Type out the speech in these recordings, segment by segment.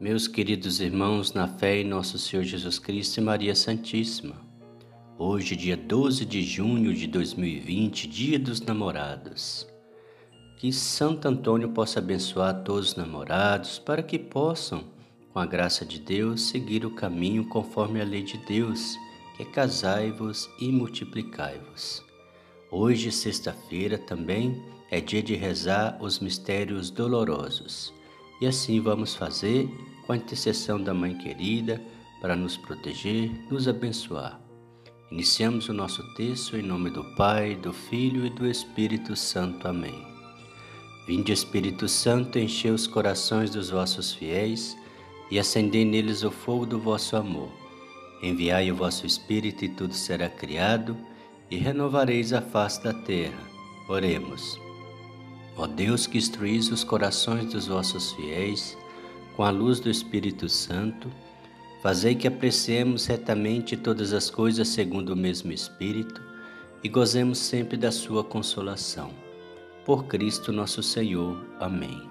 Meus queridos irmãos, na fé em nosso Senhor Jesus Cristo e Maria Santíssima, hoje, dia 12 de junho de 2020, dia dos namorados. Que Santo Antônio possa abençoar todos os namorados para que possam, com a graça de Deus, seguir o caminho conforme a lei de Deus, que é casai-vos e multiplicai-vos. Hoje, sexta-feira, também é dia de rezar os mistérios dolorosos. E assim vamos fazer com a intercessão da Mãe querida para nos proteger, nos abençoar. Iniciamos o nosso texto em nome do Pai, do Filho e do Espírito Santo. Amém. Vinde, Espírito Santo, enchei os corações dos vossos fiéis e acendei neles o fogo do vosso amor. Enviai o vosso Espírito e tudo será criado e renovareis a face da terra. Oremos. Ó Deus que instruís os corações dos vossos fiéis com a luz do Espírito Santo, fazei que apreciemos retamente todas as coisas segundo o mesmo Espírito e gozemos sempre da sua consolação. Por Cristo nosso Senhor. Amém.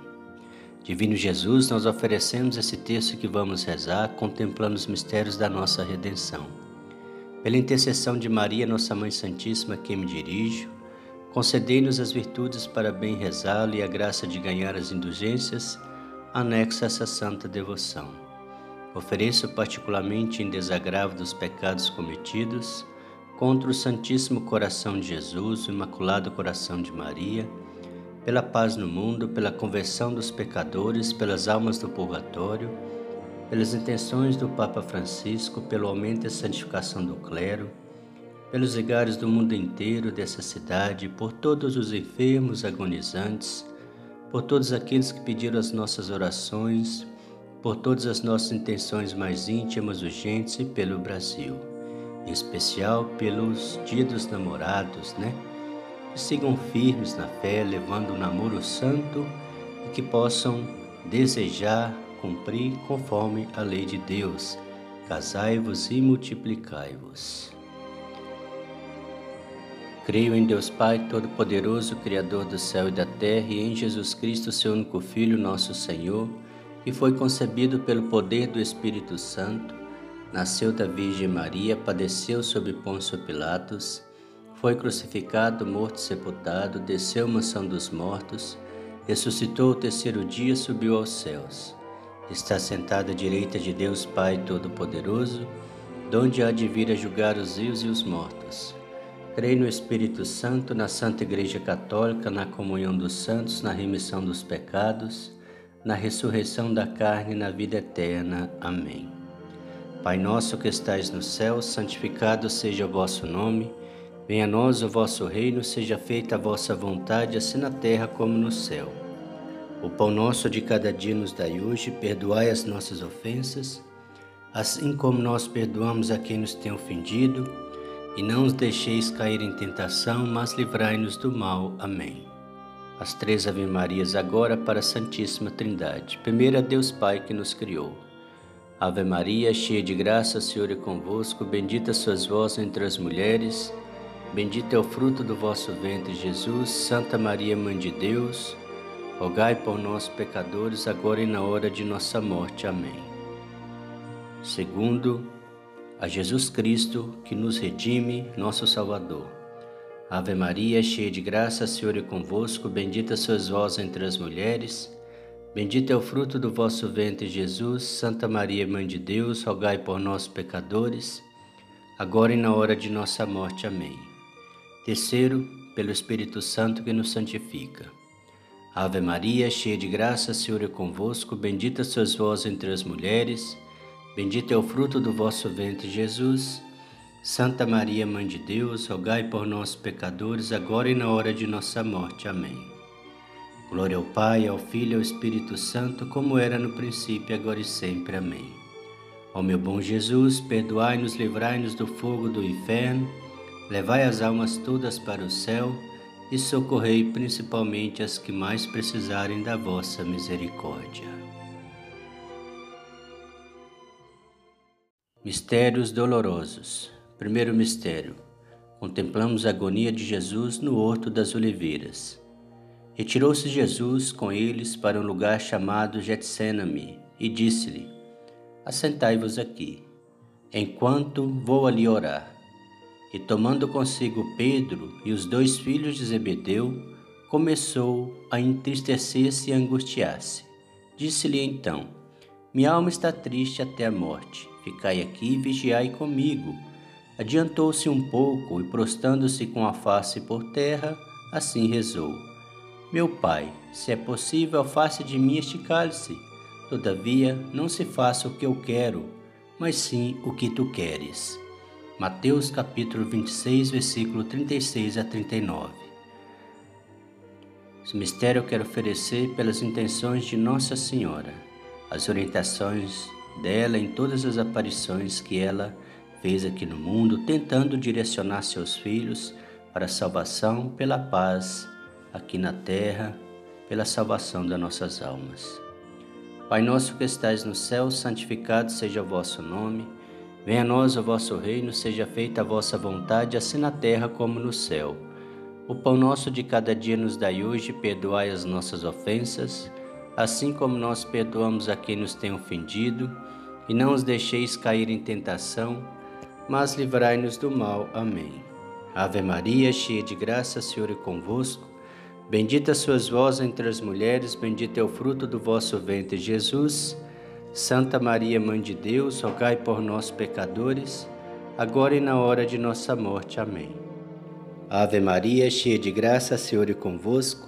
Divino Jesus, nós oferecemos esse texto que vamos rezar, contemplando os mistérios da nossa redenção. Pela intercessão de Maria, nossa Mãe Santíssima, quem me dirijo, Concedei-nos as virtudes para bem rezá-lo e a graça de ganhar as indulgências anexa a essa santa devoção. Ofereço particularmente em desagravo dos pecados cometidos contra o Santíssimo Coração de Jesus, o Imaculado Coração de Maria, pela paz no mundo, pela conversão dos pecadores, pelas almas do purgatório, pelas intenções do Papa Francisco, pelo aumento e santificação do clero, pelos vigários do mundo inteiro dessa cidade, por todos os enfermos agonizantes, por todos aqueles que pediram as nossas orações, por todas as nossas intenções mais íntimas, urgentes e pelo Brasil, em especial pelos dias dos namorados, né? Que sigam firmes na fé, levando o namoro santo e que possam desejar cumprir conforme a lei de Deus. Casai-vos e multiplicai-vos. Creio em Deus Pai Todo-Poderoso, Criador do céu e da terra, e em Jesus Cristo, seu único Filho, nosso Senhor, que foi concebido pelo poder do Espírito Santo, nasceu da Virgem Maria, padeceu sob Pôncio Pilatos, foi crucificado, morto e sepultado, desceu à mansão dos mortos, ressuscitou o terceiro dia, subiu aos céus. Está sentado à direita de Deus Pai Todo-Poderoso, donde há de vir a julgar os vivos e os mortos. Creio no Espírito Santo, na Santa Igreja Católica, na comunhão dos santos, na remissão dos pecados, na ressurreição da carne e na vida eterna. Amém. Pai nosso que estais no céu, santificado seja o vosso nome. Venha a nós o vosso reino, seja feita a vossa vontade, assim na terra como no céu. O pão nosso de cada dia nos dai hoje, perdoai as nossas ofensas, assim como nós perdoamos a quem nos tem ofendido e não os deixeis cair em tentação, mas livrai-nos do mal. Amém. As três Ave Marias agora para a Santíssima Trindade. Primeira, Deus Pai que nos criou. Ave Maria, cheia de graça, o Senhor é convosco, bendita sois vós entre as mulheres, bendito é o fruto do vosso ventre, Jesus. Santa Maria, Mãe de Deus, rogai por nós, pecadores, agora e na hora de nossa morte. Amém. Segundo, a Jesus Cristo, que nos redime, nosso Salvador. Ave Maria, cheia de graça, o Senhor é convosco, bendita sois vós entre as mulheres, bendito é o fruto do vosso ventre, Jesus. Santa Maria, Mãe de Deus, rogai por nós, pecadores, agora e na hora de nossa morte. Amém. Terceiro, pelo Espírito Santo que nos santifica. Ave Maria, cheia de graça, o Senhor é convosco, bendita sois vós entre as mulheres, Bendito é o fruto do vosso ventre, Jesus. Santa Maria, Mãe de Deus, rogai por nós, pecadores, agora e na hora de nossa morte. Amém. Glória ao Pai, ao Filho e ao Espírito Santo, como era no princípio, agora e sempre. Amém. Ó meu bom Jesus, perdoai-nos, livrai-nos do fogo do inferno, levai as almas todas para o céu e socorrei principalmente as que mais precisarem da vossa misericórdia. Mistérios dolorosos. Primeiro mistério. Contemplamos a agonia de Jesus no Horto das Oliveiras. Retirou-se Jesus com eles para um lugar chamado Getsemane e disse-lhe: Assentai-vos aqui, enquanto vou ali orar. E tomando consigo Pedro e os dois filhos de Zebedeu, começou a entristecer-se e angustiar-se. Disse-lhe então: Minha alma está triste até a morte. Ficai aqui e vigiai comigo. Adiantou-se um pouco e, prostando-se com a face por terra, assim rezou: Meu pai, se é possível, afaste de mim este cálice. Todavia, não se faça o que eu quero, mas sim o que tu queres. Mateus capítulo 26, versículo 36 a 39. Esse mistério eu quero oferecer pelas intenções de Nossa Senhora, as orientações dela em todas as aparições que ela fez aqui no mundo, tentando direcionar seus filhos para a salvação pela paz aqui na terra, pela salvação das nossas almas. Pai nosso que estais no céu, santificado seja o vosso nome. Venha a nós o vosso reino, seja feita a vossa vontade, assim na terra como no céu. O pão nosso de cada dia nos dai hoje, perdoai as nossas ofensas, assim como nós perdoamos a quem nos tem ofendido, e não os deixeis cair em tentação, mas livrai-nos do mal. Amém. Ave Maria, cheia de graça, Senhor é convosco. Bendita sois vós entre as mulheres, bendito é o fruto do vosso ventre, Jesus. Santa Maria, Mãe de Deus, rogai por nós, pecadores, agora e na hora de nossa morte. Amém. Ave Maria, cheia de graça, Senhor é convosco.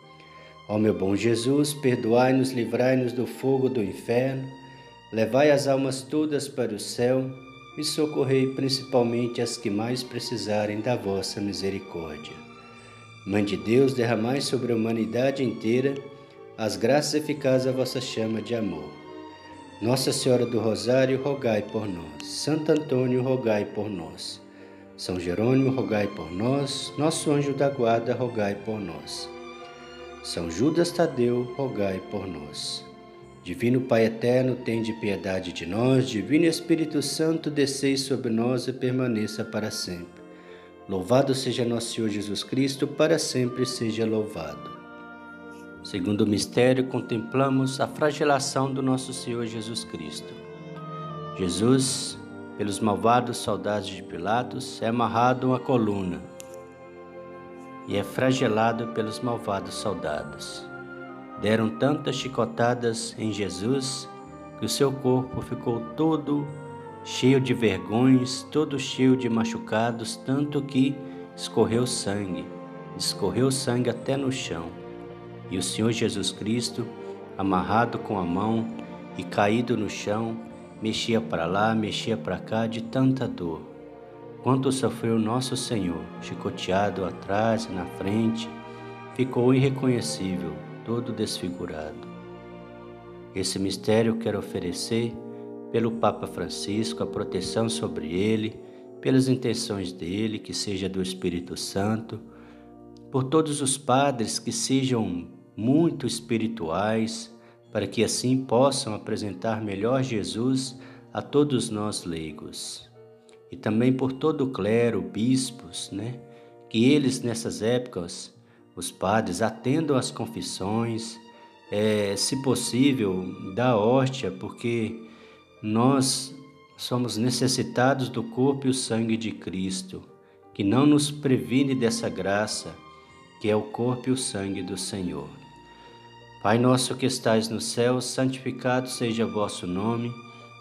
Ó meu bom Jesus, perdoai-nos, livrai-nos do fogo do inferno, levai as almas todas para o céu e socorrei principalmente as que mais precisarem da vossa misericórdia. Mãe de Deus, derramai sobre a humanidade inteira as graças eficazes da vossa chama de amor. Nossa Senhora do Rosário, rogai por nós. Santo Antônio, rogai por nós. São Jerônimo, rogai por nós. Nosso anjo da guarda, rogai por nós. São Judas Tadeu, rogai por nós. Divino Pai eterno, tende piedade de nós. Divino Espírito Santo, descei sobre nós e permaneça para sempre. Louvado seja nosso Senhor Jesus Cristo, para sempre seja louvado. Segundo o mistério, contemplamos a flagelação do nosso Senhor Jesus Cristo. Jesus, pelos malvados soldados de Pilatos, é amarrado a uma coluna e é fragelado pelos malvados soldados. Deram tantas chicotadas em Jesus que o seu corpo ficou todo cheio de vergões, todo cheio de machucados, tanto que escorreu sangue, escorreu sangue até no chão. E o Senhor Jesus Cristo, amarrado com a mão e caído no chão, mexia para lá, mexia para cá de tanta dor. Quanto sofreu nosso Senhor, chicoteado atrás e na frente, ficou irreconhecível, todo desfigurado. Esse mistério quero oferecer pelo Papa Francisco a proteção sobre ele, pelas intenções dele, que seja do Espírito Santo, por todos os padres que sejam muito espirituais, para que assim possam apresentar melhor Jesus a todos nós leigos. E também por todo o clero, bispos, né? Que eles nessas épocas, os padres, atendam às confissões, é, se possível, da hóstia, porque nós somos necessitados do corpo e o sangue de Cristo, que não nos previne dessa graça, que é o corpo e o sangue do Senhor. Pai nosso que estais no céu, santificado seja o vosso nome.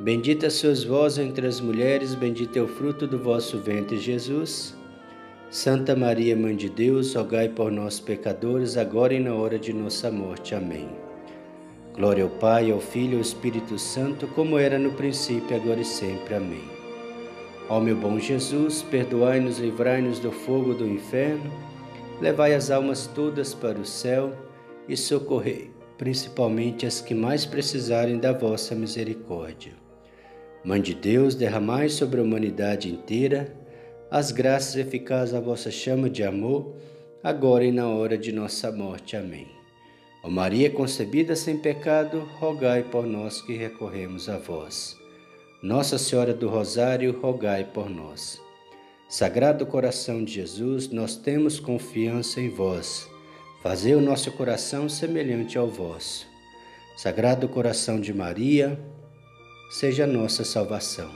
Bendita sois vós entre as mulheres, bendito é o fruto do vosso ventre, Jesus. Santa Maria, Mãe de Deus, rogai por nós, pecadores, agora e na hora de nossa morte. Amém. Glória ao Pai, ao Filho e ao Espírito Santo, como era no princípio, agora e sempre. Amém. Ó meu bom Jesus, perdoai-nos, livrai-nos do fogo do inferno, levai as almas todas para o céu e socorrei, principalmente as que mais precisarem da vossa misericórdia. Mãe de Deus, derramai sobre a humanidade inteira as graças eficazes da vossa chama de amor, agora e na hora de nossa morte. Amém. Ó Maria concebida sem pecado, rogai por nós que recorremos a vós. Nossa Senhora do Rosário, rogai por nós. Sagrado coração de Jesus, nós temos confiança em vós. Fazei o nosso coração semelhante ao vosso. Sagrado coração de Maria, seja nossa salvação.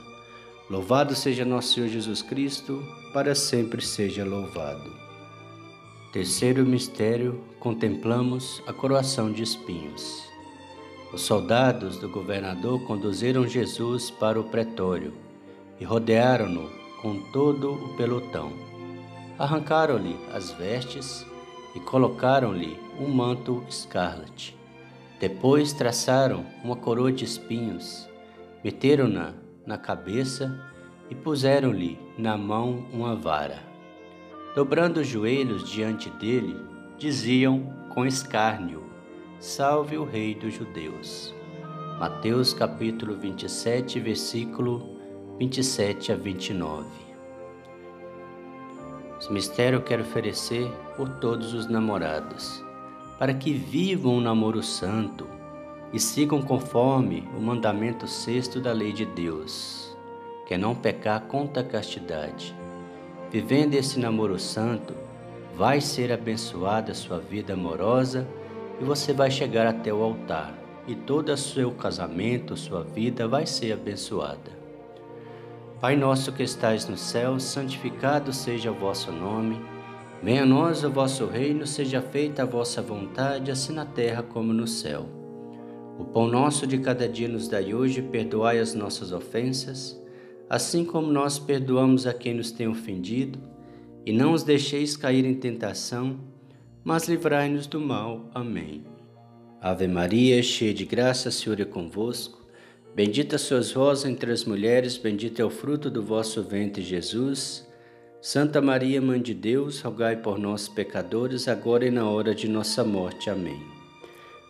Louvado seja nosso Senhor Jesus Cristo, para sempre seja louvado. Terceiro mistério, contemplamos a coroação de espinhos. Os soldados do governador conduziram Jesus para o pretório e rodearam-no com todo o pelotão. Arrancaram-lhe as vestes e colocaram-lhe um manto escarlate. Depois traçaram uma coroa de espinhos, meteram-na na cabeça e puseram-lhe na mão uma vara. Dobrando os joelhos diante dele, diziam com escárnio: Salve o Rei dos Judeus. Mateus capítulo 27, versículo 27 a 29. Esse mistério eu quero oferecer por todos os namorados, para que vivam um namoro santo e sigam conforme o mandamento sexto da lei de Deus, que é não pecar contra a castidade. Vivendo esse namoro santo, vai ser abençoada sua vida amorosa e você vai chegar até o altar e todo o seu casamento, sua vida vai ser abençoada. Pai nosso que estais no céu, santificado seja o vosso nome. Venha a nós o vosso reino, seja feita a vossa vontade, assim na terra como no céu. O pão nosso de cada dia nos dai hoje, perdoai as nossas ofensas, assim como nós perdoamos a quem nos tem ofendido, e não os deixeis cair em tentação, mas livrai-nos do mal. Amém. Ave Maria, cheia de graça, Senhor é convosco. Bendita sois vós entre as mulheres, bendito é o fruto do vosso ventre, Jesus. Santa Maria, Mãe de Deus, rogai por nós, pecadores, agora e na hora de nossa morte. Amém.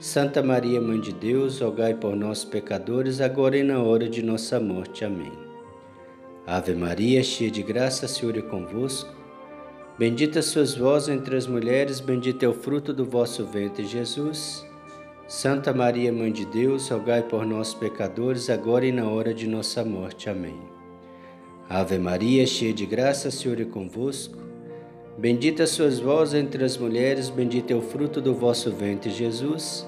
Santa Maria, Mãe de Deus, rogai por nós, pecadores, agora e na hora de nossa morte. Amém. Ave Maria, cheia de graça, o Senhor é convosco. Bendita sois vós entre as mulheres, bendito é o fruto do vosso ventre, Jesus. Santa Maria, Mãe de Deus, rogai por nós, pecadores, agora e na hora de nossa morte. Amém. Ave Maria, cheia de graça, o Senhor é convosco. Bendita sois vós entre as mulheres, bendito é o fruto do vosso ventre, Jesus.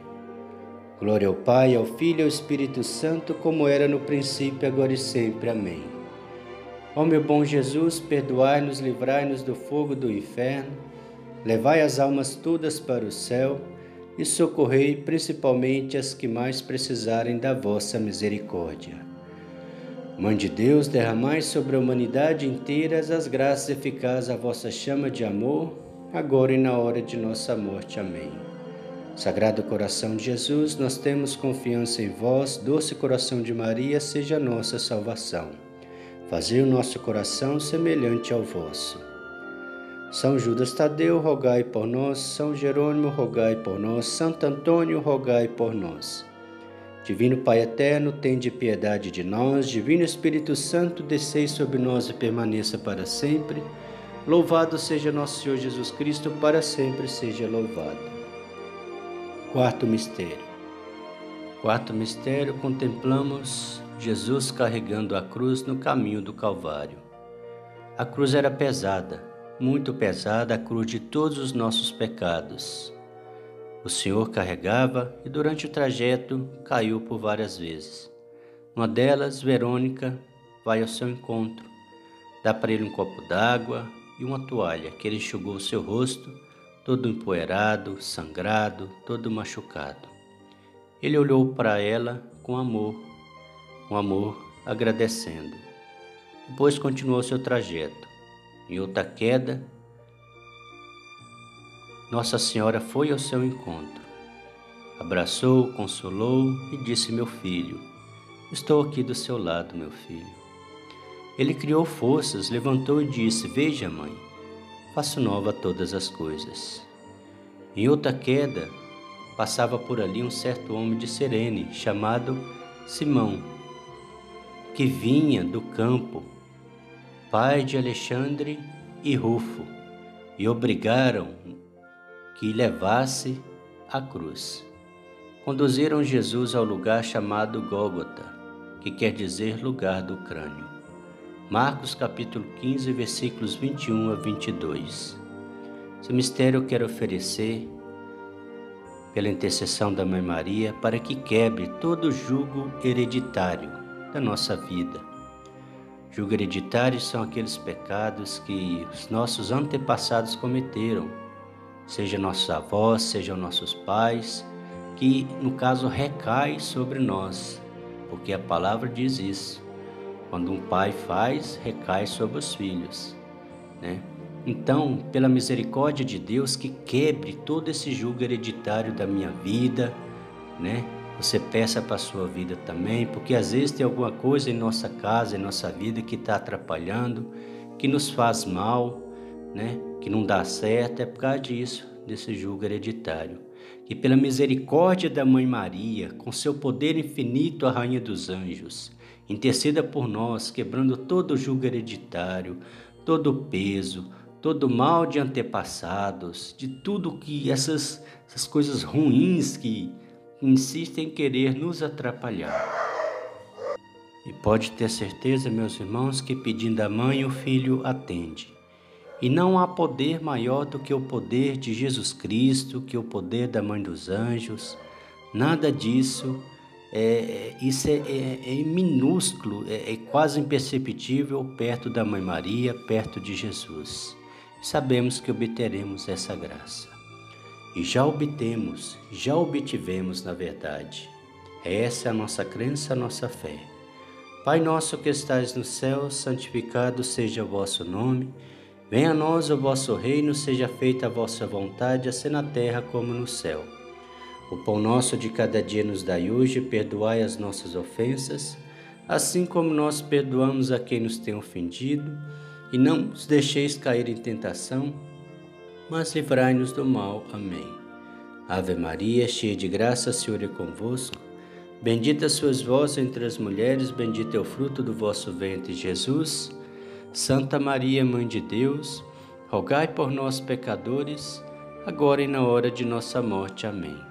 Glória ao Pai, ao Filho e ao Espírito Santo, como era no princípio, agora e sempre. Amém. Ó meu bom Jesus, perdoai-nos, livrai-nos do fogo do inferno Levai as almas todas para o céu e socorrei principalmente as que mais precisarem da vossa misericórdia. Mãe de Deus, derramai sobre a humanidade inteira as graças eficazes à vossa chama de amor, agora e na hora de nossa morte. Amém. Sagrado coração de Jesus, nós temos confiança em vós, doce coração de Maria, seja a nossa salvação. Fazei o nosso coração semelhante ao vosso. São Judas Tadeu, rogai por nós. São Jerônimo, rogai por nós. Santo Antônio, rogai por nós. Divino Pai eterno, tende piedade de nós. Divino Espírito Santo, descei sobre nós e permaneça para sempre. Louvado seja nosso Senhor Jesus Cristo, para sempre seja louvado. Quarto mistério. Quarto mistério, contemplamos Jesus carregando a cruz no caminho do Calvário. A cruz era pesada, muito pesada, a cruz de todos os nossos pecados. O Senhor carregava e durante o trajeto caiu por várias vezes. Uma delas, Verônica, vai ao seu encontro, dá para ele um copo d'água e uma toalha que ele enxugou o seu rosto todo empoeirado, sangrado, todo machucado. Ele olhou para ela com amor, com amor, agradecendo. Depois continuou seu trajeto. Em outra queda, Nossa Senhora foi ao seu encontro. Abraçou, consolou e disse: Meu filho, estou aqui do seu lado, meu filho. Ele criou forças, levantou e disse: Veja, mãe, faço nova todas as coisas. Em outra queda, passava por ali um certo homem de Serene, chamado Simão, que vinha do campo, pai de Alexandre e Rufo, e obrigaram que levasse a cruz. Conduziram Jesus ao lugar chamado Gólgota, que quer dizer lugar do crânio. Marcos capítulo 15, versículos 21 a 22. Esse mistério eu quero oferecer pela intercessão da Mãe Maria para que quebre todo o jugo hereditário da nossa vida. Jugo hereditário são aqueles pecados que os nossos antepassados cometeram, seja nossos avós, sejam nossos pais, que no caso recai sobre nós, porque a palavra diz isso. Quando um pai faz, recai sobre os filhos, né? Então, pela misericórdia de Deus, que quebre todo esse jugo hereditário da minha vida, né? Você peça para a sua vida também, porque às vezes tem alguma coisa em nossa casa, em nossa vida que está atrapalhando, que nos faz mal, né? Que não dá certo, é por causa disso, desse jugo hereditário. Que pela misericórdia da Mãe Maria, com seu poder infinito, a Rainha dos Anjos, Interceda por nós, quebrando todo o jugo hereditário, todo peso, todo mal de antepassados, de tudo que essas, essas coisas ruins que insistem em querer nos atrapalhar. E pode ter certeza, meus irmãos, que pedindo a mãe, o filho atende. E não há poder maior do que o poder de Jesus Cristo, que o poder da Mãe dos Anjos. Nada disso é, isso é, é, é minúsculo, é, é, quase imperceptível perto da Mãe Maria, perto de Jesus. Sabemos que obteremos essa graça. E já obtemos, já obtivemos na verdade. Essa é a nossa crença, a nossa fé. Pai nosso que estais no céu, santificado seja o vosso nome. Venha a nós o vosso reino, seja feita a vossa vontade, assim na terra como no céu. O pão nosso de cada dia nos dai hoje, perdoai as nossas ofensas, assim como nós perdoamos a quem nos tem ofendido, e não nos deixeis cair em tentação, mas livrai-nos do mal. Amém. Ave Maria, cheia de graça, o Senhor é convosco. Bendita sois vós entre as mulheres, bendito é o fruto do vosso ventre, Jesus. Santa Maria, Mãe de Deus, rogai por nós, pecadores, agora e na hora de nossa morte. Amém.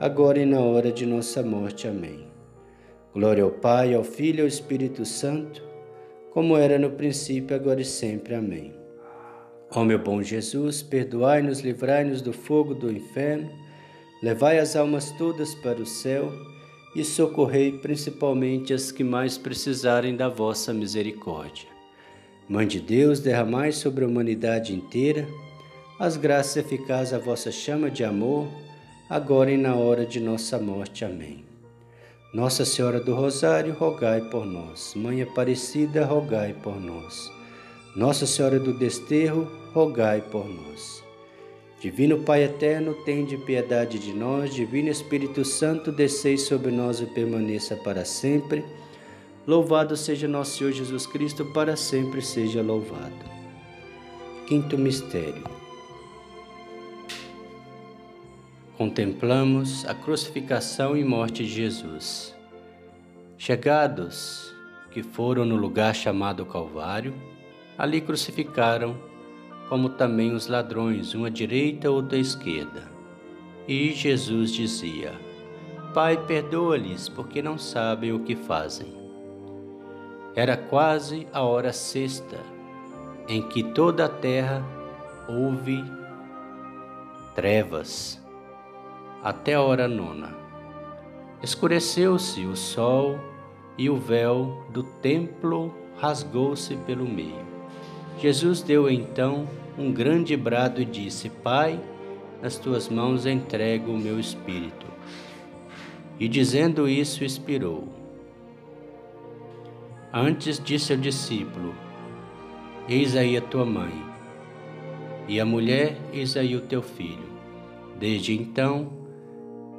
agora e na hora de nossa morte. Amém. Glória ao Pai, ao Filho e ao Espírito Santo, como era no princípio, agora e sempre. Amém. Ó meu bom Jesus, perdoai-nos, livrai-nos do fogo do inferno Levai as almas todas para o céu e socorrei principalmente as que mais precisarem da vossa misericórdia. Mãe de Deus, derramai sobre a humanidade inteira as graças eficazes à vossa chama de amor, agora e na hora de nossa morte. Amém. Nossa Senhora do Rosário, rogai por nós. Mãe Aparecida, rogai por nós. Nossa Senhora do Desterro, rogai por nós. Divino Pai eterno, tende piedade de nós. Divino Espírito Santo, descei sobre nós e permaneça para sempre. Louvado seja nosso Senhor Jesus Cristo, para sempre seja louvado. Quinto mistério. Contemplamos a crucificação e morte de Jesus. Chegados que foram no lugar chamado Calvário, ali crucificaram como também os ladrões, uma à direita, outra à esquerda. E Jesus dizia: Pai, perdoa-lhes, porque não sabem o que fazem. Era quase a hora sexta, em que toda a terra houve trevas, até a hora nona. Escureceu-se o sol e o véu do templo rasgou-se pelo meio. Jesus deu então um grande brado e disse: Pai, nas tuas mãos entrego o meu espírito. E dizendo isso, expirou. Antes disse ao discípulo: Eis aí a tua mãe, e a mulher, eis aí o teu filho. Desde então,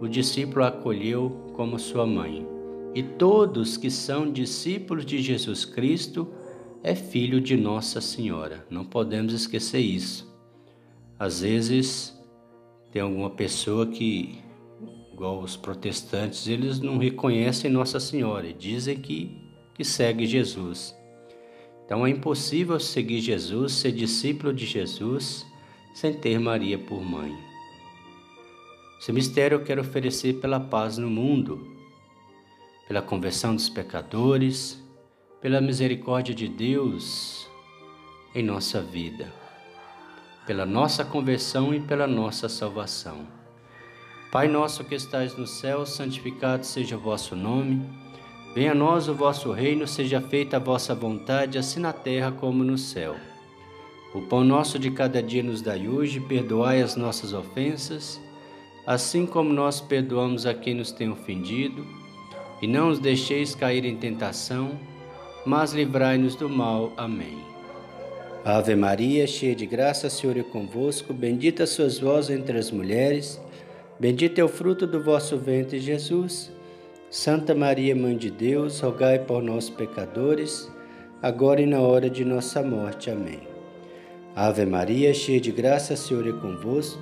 o discípulo a acolheu como sua mãe. E todos que são discípulos de Jesus Cristo, é filho de Nossa Senhora. Não podemos esquecer isso. Às vezes tem alguma pessoa que, igual os protestantes, eles não reconhecem Nossa Senhora e dizem que, que segue Jesus. Então é impossível seguir Jesus, ser discípulo de Jesus, sem ter Maria por mãe. Esse mistério eu quero oferecer pela paz no mundo, pela conversão dos pecadores, pela misericórdia de Deus em nossa vida, pela nossa conversão e pela nossa salvação. Pai nosso que estais no céu, santificado seja o vosso nome. Venha a nós o vosso reino, seja feita a vossa vontade, assim na terra como no céu. O pão nosso de cada dia nos dai hoje, perdoai as nossas ofensas, assim como nós perdoamos a quem nos tem ofendido, e não os deixeis cair em tentação, mas livrai-nos do mal. Amém. Ave Maria, cheia de graça, Senhor é convosco, bendita sois vós entre as mulheres, bendito é o fruto do vosso ventre, Jesus. Santa Maria, Mãe de Deus, rogai por nós, pecadores, agora e na hora de nossa morte. Amém. Ave Maria, cheia de graça, Senhor é convosco.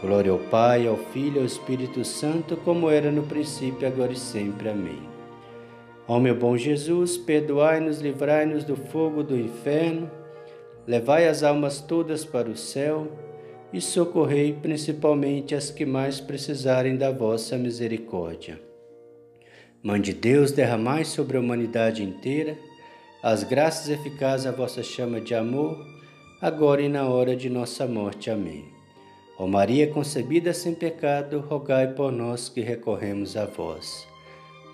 Glória ao Pai, ao Filho e ao Espírito Santo, como era no princípio, agora e sempre. Amém. Ó meu bom Jesus, perdoai-nos, livrai-nos do fogo do inferno, levai as almas todas para o céu e socorrei principalmente as que mais precisarem da vossa misericórdia. Mãe de Deus, derramai sobre a humanidade inteira as graças eficazes à vossa chama de amor, agora e na hora de nossa morte. Amém. Ó Maria concebida sem pecado, rogai por nós que recorremos a vós.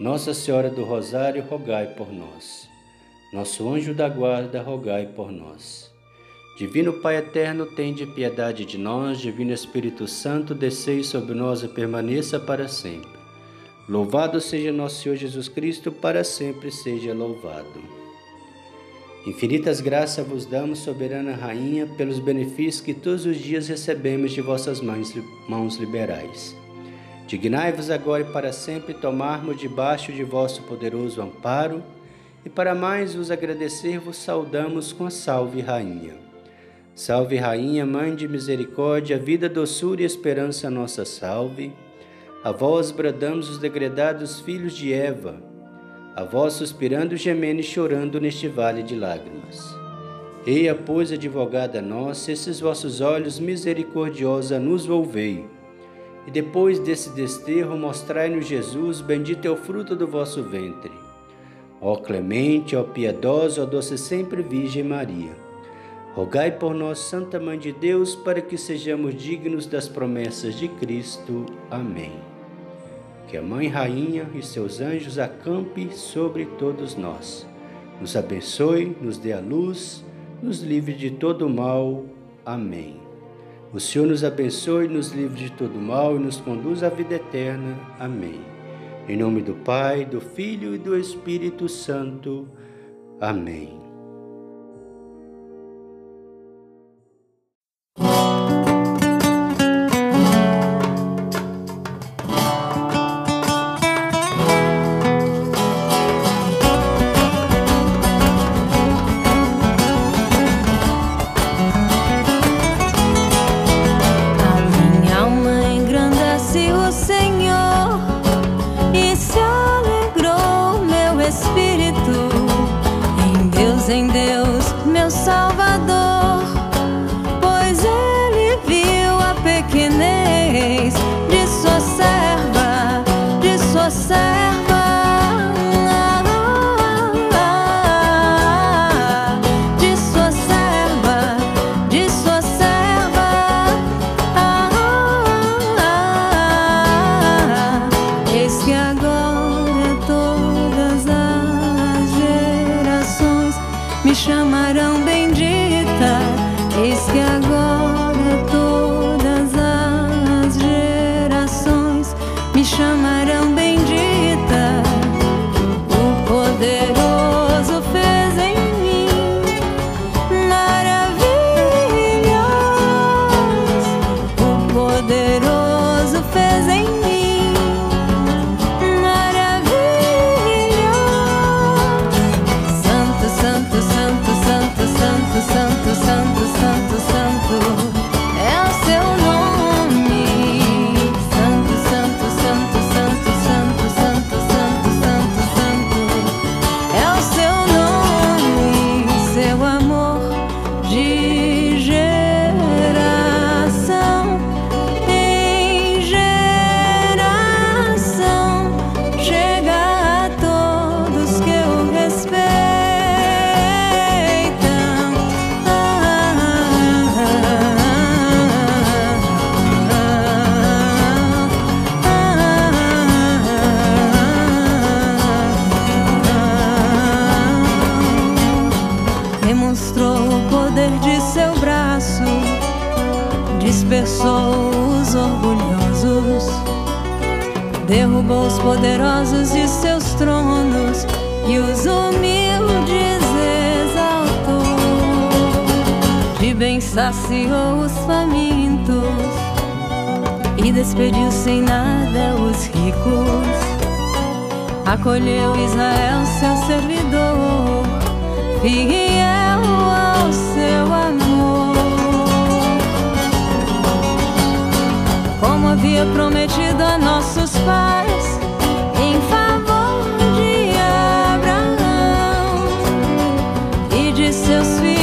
Nossa Senhora do Rosário, rogai por nós. Nosso anjo da guarda, rogai por nós. Divino Pai eterno, tende piedade de nós. Divino Espírito Santo, descei sobre nós e permaneça para sempre. Louvado seja nosso Senhor Jesus Cristo, para sempre seja louvado. Infinitas graças vos damos, soberana Rainha, pelos benefícios que todos os dias recebemos de vossas mãos liberais. Dignai-vos agora e para sempre tomarmos debaixo de vosso poderoso amparo, e para mais vos agradecer, vos saudamos com a Salve Rainha. Salve Rainha, Mãe de Misericórdia, vida, doçura e esperança, nossa salve. A vós bradamos os degredados filhos de Eva, a vós suspirando, gemendo e chorando neste vale de lágrimas. Eia, pois, advogada nossa, esses vossos olhos misericordiosa nos volvei. E depois desse desterro, mostrai-nos Jesus, bendito é o fruto do vosso ventre. Ó clemente, ó piedosa, ó doce sempre Virgem Maria, rogai por nós, Santa Mãe de Deus, para que sejamos dignos das promessas de Cristo. Amém que a Mãe Rainha e seus anjos acampe sobre todos nós. Nos abençoe, nos dê a luz, nos livre de todo mal. Amém. O Senhor nos abençoe, nos livre de todo mal e nos conduz à vida eterna. Amém. Em nome do Pai, do Filho e do Espírito Santo. Amém. derrubou os poderosos de seus tronos e os humildes exaltou. De bem saciou os famintos e despediu sem nada os ricos. Acolheu Israel, seu servidor, fiel ao seu amor. como havia prometido a nossos pais, em favor de Abraão e de seus filhos.